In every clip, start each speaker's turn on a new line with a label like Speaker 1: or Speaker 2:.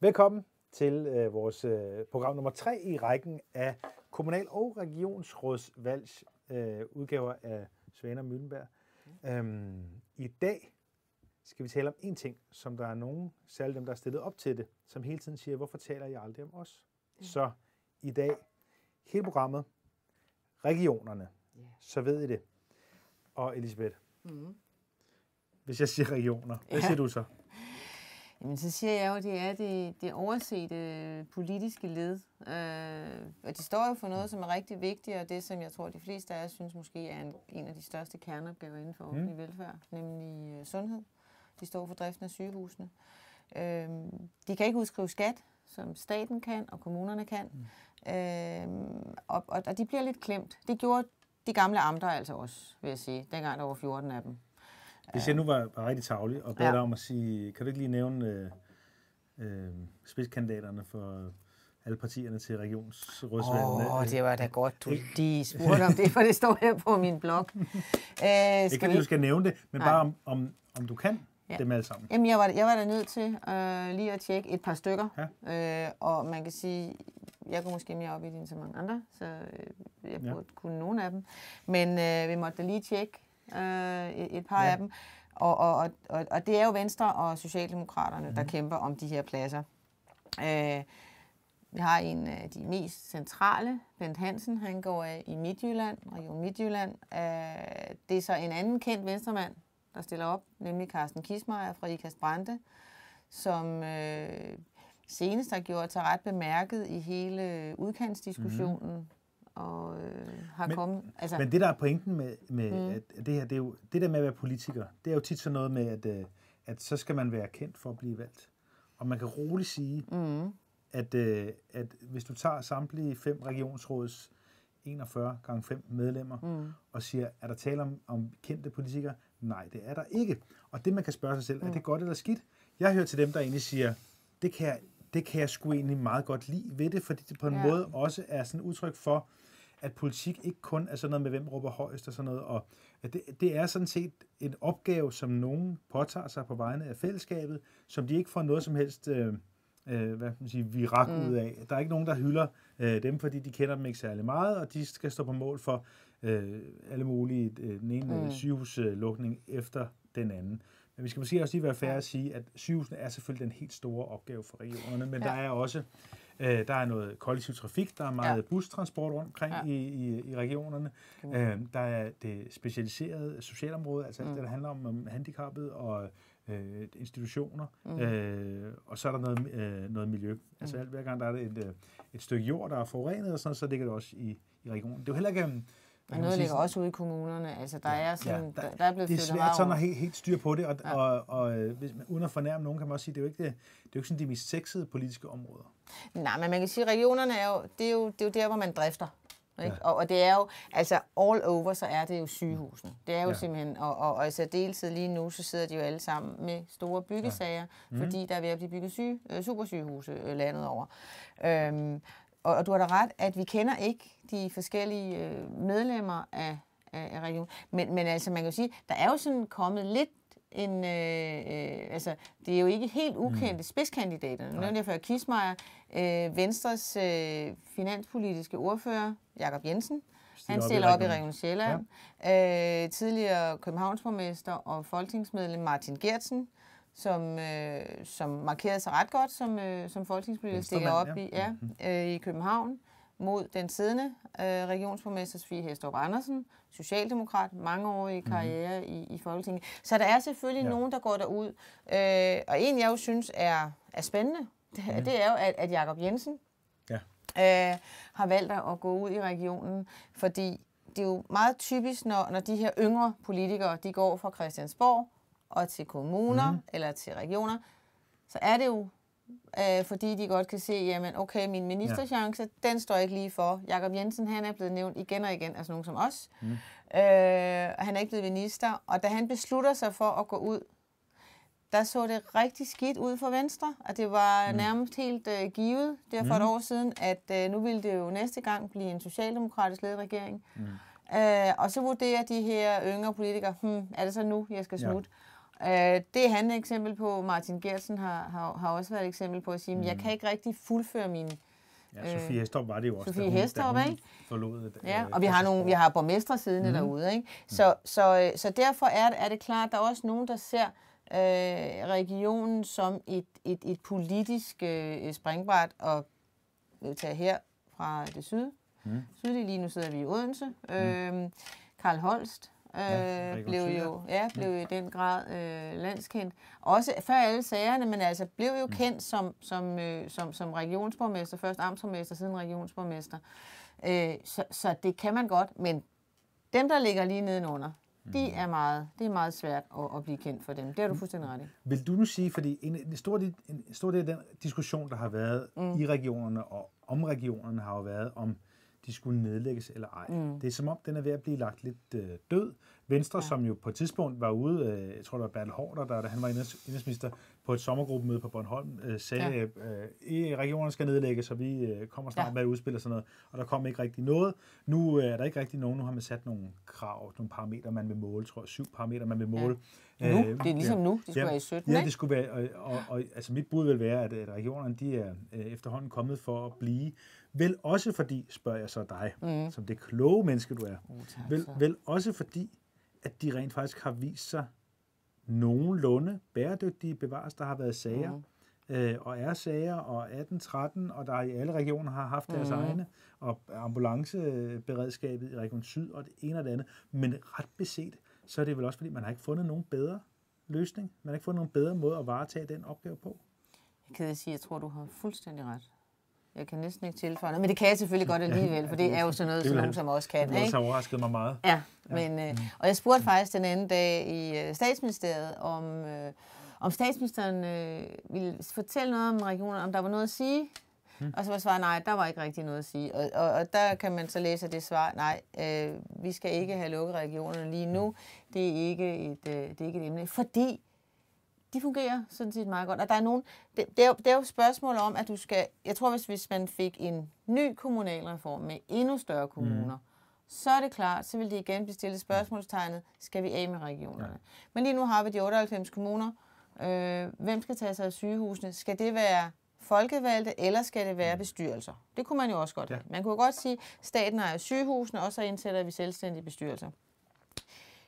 Speaker 1: Velkommen til øh, vores øh, program nummer 3 i rækken af kommunal- og regionsrådsvalgs øh, udgaver af Svane Møllenberg. Øhm, I dag skal vi tale om en ting, som der er nogen, særligt dem, der er stillet op til det, som hele tiden siger, hvorfor taler I aldrig om os? Så i dag, hele programmet, regionerne, så ved I det. Og Elisabeth,
Speaker 2: Mm.
Speaker 1: hvis jeg siger regioner, hvad
Speaker 2: Ja.
Speaker 1: siger du så?
Speaker 2: Jamen, så siger jeg jo, at det er det, det oversete politiske led. Øh, og de står jo for noget, som er rigtig vigtigt, og det, som jeg tror, de fleste af os synes måske er en, en af de største kerneopgaver inden for offentlig mm. velfærd, nemlig øh, sundhed. De står for driften af sygehusene. Øh, de kan ikke udskrive skat, som staten kan, og kommunerne kan. Mm. Øh, og, og, og de bliver lidt klemt. Det gjorde de gamle amter altså også, vil jeg sige, dengang der var 14 af dem.
Speaker 1: Hvis jeg nu var, var rigtig tavlig og bad
Speaker 2: Ja.
Speaker 1: dig om at sige, kan du ikke lige nævne øh, øh, spidskandidaterne for alle partierne til regionsrådsvalgene?
Speaker 2: Åh, oh, det var da godt, du lige spurgte om det, for det står her på min blog. Øh,
Speaker 1: Ikke
Speaker 2: skal
Speaker 1: at
Speaker 2: vi...
Speaker 1: du skal nævne det, men
Speaker 2: Nej.
Speaker 1: bare om, om, om du kan
Speaker 2: Ja.
Speaker 1: dem alle sammen.
Speaker 2: Jamen, jeg var, jeg var da nødt til øh, lige at tjekke et par stykker.
Speaker 1: Ja.
Speaker 2: Øh, og man kan sige, jeg går måske mere op i det end så mange andre, så øh, jeg
Speaker 1: Ja.
Speaker 2: burde kunne nogle af dem. Men øh, vi måtte da lige tjekke øh, et, et par
Speaker 1: Ja.
Speaker 2: af dem. Og, og, og, og, og det er jo Venstre og Socialdemokraterne, mm. der kæmper om de her pladser. Øh, vi har en af de mest centrale, Bent Hansen, han går af i Midtjylland, Region Midtjylland. Øh, det er så en anden kendt venstremand, der stiller op, nemlig Carsten Kismeier fra Ikast Brande, som øh, senest har gjort sig ret bemærket i hele udkantsdiskussionen. Mm. Og øh, har
Speaker 1: Men-
Speaker 2: kommet... Altså,
Speaker 1: Men det, der er pointen med, med
Speaker 2: Mm.
Speaker 1: mm. at det her, det er jo det der med at være politiker, det er jo tit sådan noget med, at, øh, at så skal man være kendt for at blive valgt. Og man kan roligt sige,
Speaker 2: mm,
Speaker 1: at, øh, at hvis du tager samtlige fem regionsråds 41 gange 5 medlemmer,
Speaker 2: mm,
Speaker 1: og siger, er der tale om, om kendte politikere? Nej, det er der ikke. Og det, man kan spørge sig selv, er det godt eller skidt? Jeg hører til dem, der egentlig siger, det kan jeg, det kan jeg sgu egentlig meget godt lide ved det, fordi det på en
Speaker 2: ja.
Speaker 1: måde også er sådan et udtryk for, at politik ikke kun er sådan noget med, hvem råber højst og sådan noget, og at det, det er sådan set en opgave, som nogen påtager sig på vegne af fællesskabet, som de ikke får noget som helst øh, øh, hvad man sige, virak mm. ud af. Der er ikke nogen, der hylder øh, dem, fordi de kender dem ikke særlig meget, og de skal stå på mål for øh, alle mulige, øh, den ene
Speaker 2: Mm.
Speaker 1: mm. sygehuslukning efter den anden. Men vi skal måske også lige være færre at sige, at sygehusene er selvfølgelig den helt store opgave for regionerne, men
Speaker 2: ja.
Speaker 1: der er også øh, der er noget kollektiv trafik, der er meget
Speaker 2: Ja.
Speaker 1: bustransport rundt omkring
Speaker 2: Ja.
Speaker 1: i, i, i regionerne.
Speaker 2: Mm.
Speaker 1: Øh, der er det specialiserede socialområde, altså alt
Speaker 2: Mm.
Speaker 1: det, der handler om, om handicappet og øh, institutioner.
Speaker 2: Mm.
Speaker 1: Mm. Øh, og så er der noget, øh, noget miljø. Altså alt, hver gang der er et, øh, et stykke jord, der er forurenet, og sådan, så ligger det også i, i regionen. Det er jo heller ikke... hvad
Speaker 2: og noget ligger også ude i kommunerne. Altså, der er sådan,
Speaker 1: Ja,
Speaker 2: der,
Speaker 1: der-
Speaker 2: er blevet
Speaker 1: det er svært sådan at helt, helt styre på det, og,
Speaker 2: Ja.
Speaker 1: ja. og, og øh, hvis man, uden at fornærme nogen, kan man også sige, det er jo ikke, det, det er jo ikke sådan de mest sexede politiske områder.
Speaker 2: Nej, men man kan sige, at regionerne er jo, det er jo, det er jo der, hvor man drifter. Ikke?
Speaker 1: Ja.
Speaker 2: Og, og det er jo, altså all over, så er det jo sygehusene. Det er jo ja.
Speaker 1: Ja.
Speaker 2: simpelthen, og, og, og i særdeleshed lige nu, så sidder de jo alle sammen med store byggesager, ja.
Speaker 1: Mhm.
Speaker 2: fordi der er ved at blive bygget syge, øh, supersygehuse øh, landet over. Øhm, og, og du har da ret, at vi kender ikke de forskellige øh, medlemmer af, af, af regionen. Men, men altså, man kan jo sige, der er jo sådan kommet lidt en, øh, øh, altså, det er jo ikke helt ukendte mm. spidskandidater. Nu nævnte jeg før Kismeier, øh, Venstres øh, finanspolitiske ordfører, Jakob Jensen, han stiller op i Region Sjælland. Ja. Øh, tidligere Københavnsborgmester og folketingsmedlem Martin Gertsen, som, øh, som markerede sig ret godt som, øh, som folketingspolitiker, stiller op
Speaker 1: Venstremand,
Speaker 2: i, ja, øh, i København mod den siddende øh, regionsborgmester Sofie Hestrup Andersen, socialdemokrat, mangeårig karriere mm-hmm. i, i Folketinget. Så der er selvfølgelig ja.
Speaker 1: Ja.
Speaker 2: nogen, der går derud. Øh, og en, jeg jo synes er, er spændende, det, mm. det er jo, at, at Jakob Jensen
Speaker 1: Ja.
Speaker 2: øh, har valgt at gå ud i regionen, fordi det er jo meget typisk, når, når de her yngre politikere, de går fra Christiansborg og til kommuner mm. eller til regioner, så er det jo øh, fordi de godt kan se, jamen okay, min ministerchance, ja. den står ikke lige for. Jakob Jensen, han er blevet nævnt igen og igen, altså nogen som os. Mm. Øh, og han er ikke blevet minister, og da han beslutter sig for at gå ud, der så det rigtig skidt ud for Venstre, og det var mm. nærmest helt øh, givet der for mm. et år siden, at øh, nu ville det jo næste gang blive en socialdemokratisk ledet regering. Mm. Øh, og så vurderer de her yngre politikere, hmm, er det så nu, jeg skal
Speaker 1: Ja.
Speaker 2: Øh, det er han et eksempel på. Martin Gertsen har, har, har også været et eksempel på at sige, at jeg kan ikke rigtig fuldføre mine
Speaker 1: Ja, Sofie Hestorp var det jo også,
Speaker 2: Sofie Hestorp, ikke?
Speaker 1: forlod.
Speaker 2: Ja,
Speaker 1: øh,
Speaker 2: og vi har nogle, vi har borgmestre siddende mm. derude, ikke? Så, så, øh, så derfor er det, er det klart, at der er også nogen, der ser øh, regionen som et, et, et politisk øh, springbræt, og tage her fra det syd. Mm. Sydlige lige nu sidder vi i Odense. Mm. Øh, Karl Holst øh, blev jo ja, blev i den grad øh, landskendt. Også før alle sagerne, men altså blev jo kendt som, som, øh, som, som regionsborgmester, først amtsborgmester, siden regionsborgmester. Øh, så, så det kan man godt, men dem, der ligger lige nedenunder, de er meget, det er meget svært at, at blive kendt for dem. Det har du fuldstændig ret i.
Speaker 1: Vil du nu sige, fordi en, en, stor, del- en stor del af den diskussion, der har været mm. i regionerne og om regionerne, har jo været, om de skulle nedlægges eller ej. Mm. Det er som om, den er ved at blive lagt lidt øh, død. Venstre, ja. som jo på et tidspunkt var ude, øh, jeg tror det var Bertel Hårder, der, da han var indrigs- indrigsminister, på et sommergruppemøde på Bornholm, øh, sagde,
Speaker 2: Ja.
Speaker 1: ja. øh, regionerne skal nedlægges, og vi øh, kommer snart
Speaker 2: Ja.
Speaker 1: ja. med et udspil og sådan noget. Og der kom ikke rigtig noget. Nu øh, er der ikke rigtig nogen. Nu har man sat nogle krav, nogle parametre, man vil måle, tror jeg, syv parametre, man vil måle.
Speaker 2: Nu, det er ligesom nu, de skulle være i 17,
Speaker 1: Ja,
Speaker 2: ikke?
Speaker 1: det skulle være, og, og, og altså mit bud vil være, at, at regionerne de er øh, efterhånden kommet for at blive. Vel også fordi, spørger jeg så dig, mm. som det kloge menneske du er,
Speaker 2: tak
Speaker 1: vel, vel også fordi, at de rent faktisk har vist sig nogenlunde bæredygtige bevares. Der har været sager, mm. øh, og er sager, og 1813, og der i alle regioner har haft deres
Speaker 2: Mhm.
Speaker 1: egne, og ambulanceberedskabet i Region Syd, og det ene og det andet. Men ret beset, så er det vel også fordi, man har ikke fundet nogen bedre løsning. Man har ikke fundet nogen bedre måde at varetage den opgave på.
Speaker 2: Jeg kan sige, jeg tror, du har fuldstændig ret. Jeg kan næsten ikke tilføje noget, men det kan jeg selvfølgelig godt alligevel, for det er jo sådan noget, som nogen som også kan.
Speaker 1: Det har overrasket mig meget.
Speaker 2: Ja, men, øh, og jeg spurgte faktisk den anden dag i øh, statsministeriet, om, øh, om statsministeren øh, ville fortælle noget om regionerne, om der var noget at sige. Hmm. Og så var svaret, nej, der var ikke rigtig noget at sige. Og, og, og der kan man så læse det svar, nej, øh, vi skal ikke have lukket regionerne lige nu. Det er ikke et, øh, det er ikke et emne, fordi de fungerer sådan set meget godt. Og der er nogen, det, det, er jo, det er jo et spørgsmål om, at du skal, jeg tror, hvis, hvis man fik en ny kommunalreform med endnu større kommuner, mm. så er det klart, så vil det igen blive stillet spørgsmålstegnet, skal vi af med regionerne? Ja. Men lige nu har vi de 98 kommuner. Øh, hvem skal tage sig af sygehusene? Skal det være folkevalgte, eller skal det være bestyrelser? Det kunne man jo også godt have. Man kunne godt sige, at staten ejer sygehusene, og så indsætter vi selvstændige bestyrelser.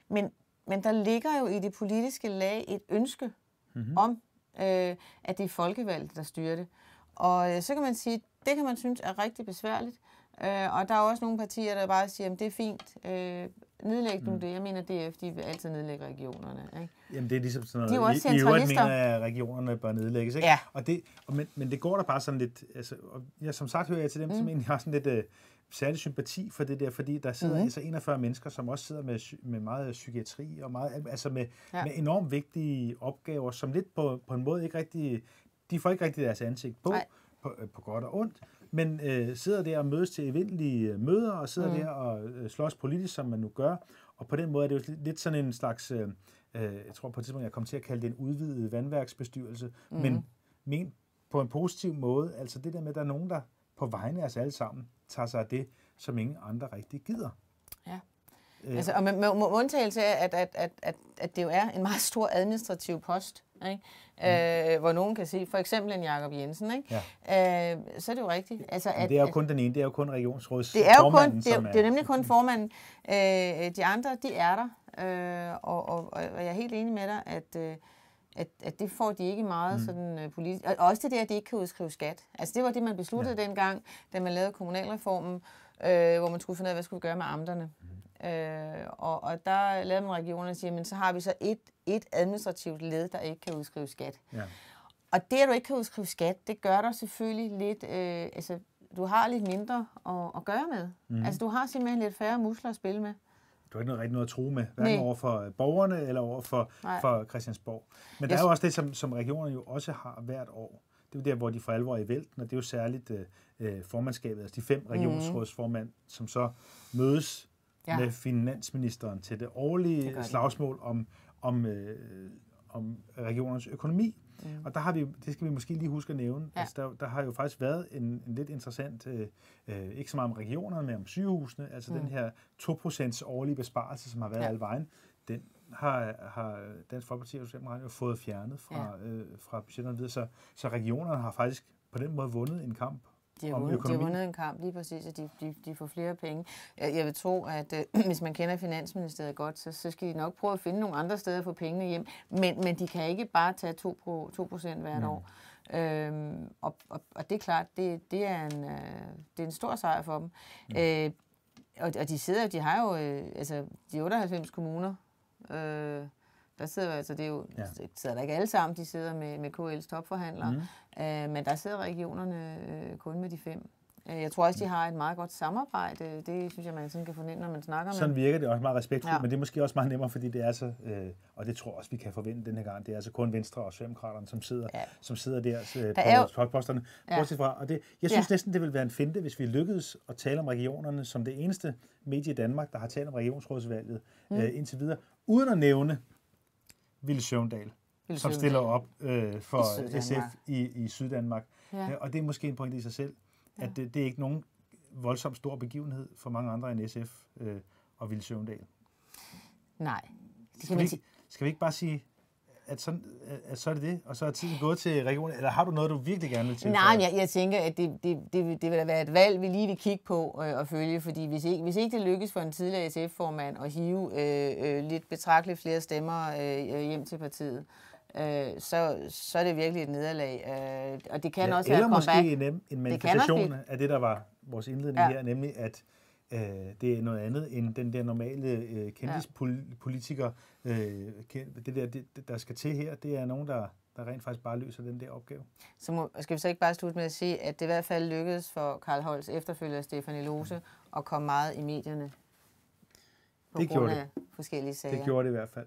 Speaker 2: Men, men der ligger jo i det politiske lag et ønske mm-hmm. om, øh, at det er folkevalgte, der styrer det. Og øh, så kan man sige, det kan man synes er rigtig besværligt. Øh, og der er også nogle partier, der bare siger, at det er fint, øh, nedlæg nu mm. det. Jeg mener, DF, de vil altid nedlægge regionerne. Ikke?
Speaker 1: Jamen, det er ligesom sådan noget,
Speaker 2: De er også
Speaker 1: I, i øvrigt mener, at regionerne bør nedlægges. Ikke?
Speaker 2: Ja.
Speaker 1: Og det, og men, men det går der bare sådan lidt... Altså, og jeg, som sagt hører jeg til dem, mm. som egentlig har sådan lidt uh, særlig sympati for det der, fordi der sidder mm. altså 41 mennesker, som også sidder med, med meget psykiatri, og meget, altså med,
Speaker 2: Ja.
Speaker 1: med enormt vigtige opgaver, som lidt på, på en måde ikke rigtig... De får ikke rigtig deres ansigt på,
Speaker 2: Nej.
Speaker 1: på, øh, på godt og ondt, men øh, sidder der og mødes til evindelige øh, møder, og sidder mm. der og øh, slås politisk, som man nu gør. Og på den måde er det jo lidt, sådan en slags, øh, øh, jeg tror på et tidspunkt, jeg kom til at kalde det en udvidet vandværksbestyrelse, mm. men men på en positiv måde. Altså det der med, at der er nogen, der på vegne af os alle sammen tager sig af det, som ingen andre rigtig gider.
Speaker 2: Ja. Altså, og med, med, med undtagelse af, at, at, at, at, at det jo er en meget stor administrativ post, ikke? Mm. Øh, hvor nogen kan sige, for eksempel en Jakob Jensen, ikke? Ja. Øh, så er det jo rigtigt. Altså,
Speaker 1: Men det er jo kun den ene, det er jo kun regionsråds
Speaker 2: det er jo kun, det er,
Speaker 1: som
Speaker 2: det er nemlig kun formanden. Øh, de andre, de er der, øh, og, og, og jeg er helt enig med dig, at, øh, at, at det får de ikke meget mm. sådan øh, politisk. Og også det der, at de ikke kan udskrive skat. Altså det var det, man besluttede ja. dengang, da man lavede kommunalreformen, øh, hvor man skulle finde ud af, hvad skulle vi gøre med amterne. Mm. Øh, og, og der lavede man regionerne og siger, men så har vi så et, et administrativt led, der ikke kan udskrive skat.
Speaker 1: Ja.
Speaker 2: Og det, at du ikke kan udskrive skat, det gør dig selvfølgelig lidt... Øh, altså, du har lidt mindre at, at gøre med. Mm. Altså, du har simpelthen lidt færre muskler at spille med.
Speaker 1: Du har ikke noget, rigtig noget at tro med, hverken
Speaker 2: Nej.
Speaker 1: over for borgerne eller over for,
Speaker 2: Nej.
Speaker 1: for Christiansborg. Men der
Speaker 2: Jeg
Speaker 1: er jo også det, som, som regionerne jo også har hvert år. Det er jo der, hvor de for alvor er i vælten, og det er jo særligt øh, øh, formandskabet, altså de fem regionsrådsformand, som så mødes
Speaker 2: Ja.
Speaker 1: med finansministeren til det årlige
Speaker 2: Det
Speaker 1: slagsmål om, om, øh, om regionernes økonomi. Mm. Og der har vi, det skal vi måske lige huske at nævne,
Speaker 2: Ja.
Speaker 1: altså der, der har jo faktisk været en, en lidt interessant, øh, øh, ikke så meget om regionerne, men om sygehusene, altså mm. den her 2% årlige besparelse, som har været
Speaker 2: Ja.
Speaker 1: alle vejen, den har, har Dansk Folkeparti og Socialdemokratiet jo fået fjernet fra, ja. øh, fra budgetterne videre, så, så regionerne har faktisk på den måde vundet en kamp
Speaker 2: De har, vundet, de har vundet en kamp, lige præcis, at de, de, de får flere penge. Jeg, jeg vil tro, at øh, hvis man kender Finansministeriet godt, så, så skal de nok prøve at finde nogle andre steder at få pengene hjem. Men, men de kan ikke bare tage 2, pro, 2 procent hvert
Speaker 1: Mm.
Speaker 2: år. Øhm, og, og, og det er klart, det, det, er en, øh, det er en stor sejr for dem.
Speaker 1: Mm.
Speaker 2: Øh, og, og de sidder, de har jo, øh, altså de 98 kommuner, øh, der sidder altså det er jo,
Speaker 1: Ja.
Speaker 2: sidder der ikke alle sammen, de sidder med, med KL's topforhandlere,
Speaker 1: Mm.
Speaker 2: øh, men der sidder regionerne øh, kun med de fem. Øh, Jeg tror også, de har et meget godt samarbejde. Det synes jeg, man sådan kan fornemme, når man snakker
Speaker 1: Sådan
Speaker 2: med
Speaker 1: virker det også meget respektfuldt, ja. Men det er måske også meget nemmere, fordi det er så, øh, og det tror jeg også, vi kan forvente den her gang, det er altså kun Venstre og Socialdemokraterne, som sidder, ja. Som sidder der øh, på
Speaker 2: er jo-
Speaker 1: toposterne.
Speaker 2: Ja.
Speaker 1: Fra, og det, jeg synes ja. Næsten, det vil være en finte, hvis vi lykkedes at tale om regionerne som det eneste medie i Danmark, der har talt om regionsrådsvalget mm. øh, indtil videre, uden at nævne Ville Søvndal,
Speaker 2: Ville
Speaker 1: som stiller op øh, for
Speaker 2: I
Speaker 1: SF i, i Syddanmark.
Speaker 2: Ja.
Speaker 1: Ja. Og det er måske en pointe i sig selv, at det, det er ikke nogen voldsomt stor begivenhed for mange andre end SF øh, og Ville Søvndal.
Speaker 2: Nej. Det
Speaker 1: Skal vi, ikke, skal vi ikke bare sige, at, sådan, at så er det det, og så er tiden gået til regionen? Eller har du noget, du virkelig gerne vil tilføje?
Speaker 2: Nej, jeg, jeg tænker, at det, det, det, vil- det vil da være et valg, vi lige vil kigge på øh, og følge, fordi hvis ikke, hvis ikke det lykkes for en tidligere SF-formand at hive øh, øh, lidt betragteligt flere stemmer øh, øh, hjem til partiet, øh, så, så er det virkelig et nederlag. Øh, og det kan
Speaker 1: ja,
Speaker 2: også
Speaker 1: eller
Speaker 2: være
Speaker 1: måske en, en manifestation
Speaker 2: blive-
Speaker 1: af det, der var vores indledning
Speaker 2: Ja.
Speaker 1: her, nemlig at øh, det er noget andet end den der normale øh, kendispolitiker. Øh, det der, det, der skal til her, det er nogen, der, der rent faktisk bare løser den der opgave.
Speaker 2: Så må, skal vi så ikke bare slutte med at sige, at det i hvert fald lykkedes for Karl Holst efterfølger Stefanie Lose at komme meget i medierne på
Speaker 1: Det
Speaker 2: grund
Speaker 1: gjorde
Speaker 2: af forskellige sager.
Speaker 1: Det gjorde det i hvert fald.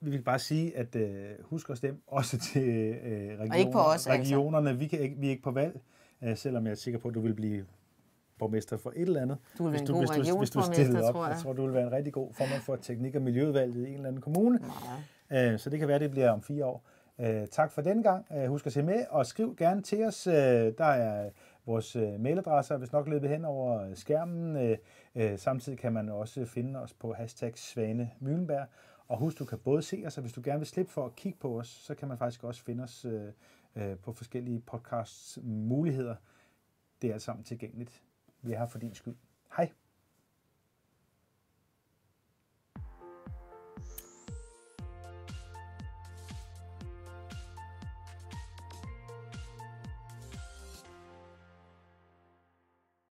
Speaker 1: Vi vil bare sige, at øh, husk at stemme også til øh, regioner,
Speaker 2: Og ikke på os, altså.
Speaker 1: regionerne. Vi, kan ikke, vi er ikke på valg, øh, selvom jeg er sikker på, at du vil blive borgmester for et eller andet.
Speaker 2: Du vil
Speaker 1: hvis
Speaker 2: god
Speaker 1: hvis du, hvis du stillede op.
Speaker 2: tror jeg.
Speaker 1: Jeg tror, du vil være en rigtig god formand for teknik- og miljøudvalget i en eller anden kommune.
Speaker 2: Ja.
Speaker 1: Øh, så det kan være, det bliver om fire år. Øh, tak for den gang. Øh, husk at se med, og skriv gerne til os. Øh, der er vores øh, mailadresser, hvis nok løbet hen over skærmen. Øh, øh, samtidig kan man også finde os på hashtag Svane Møllenberg. Og husk, du kan både se os, og hvis du gerne vil slippe for at kigge på os, så kan man faktisk også finde os øh, øh, på forskellige podcasts muligheder. Det er alt sammen tilgængeligt. Vi er her for din skyld. Hej.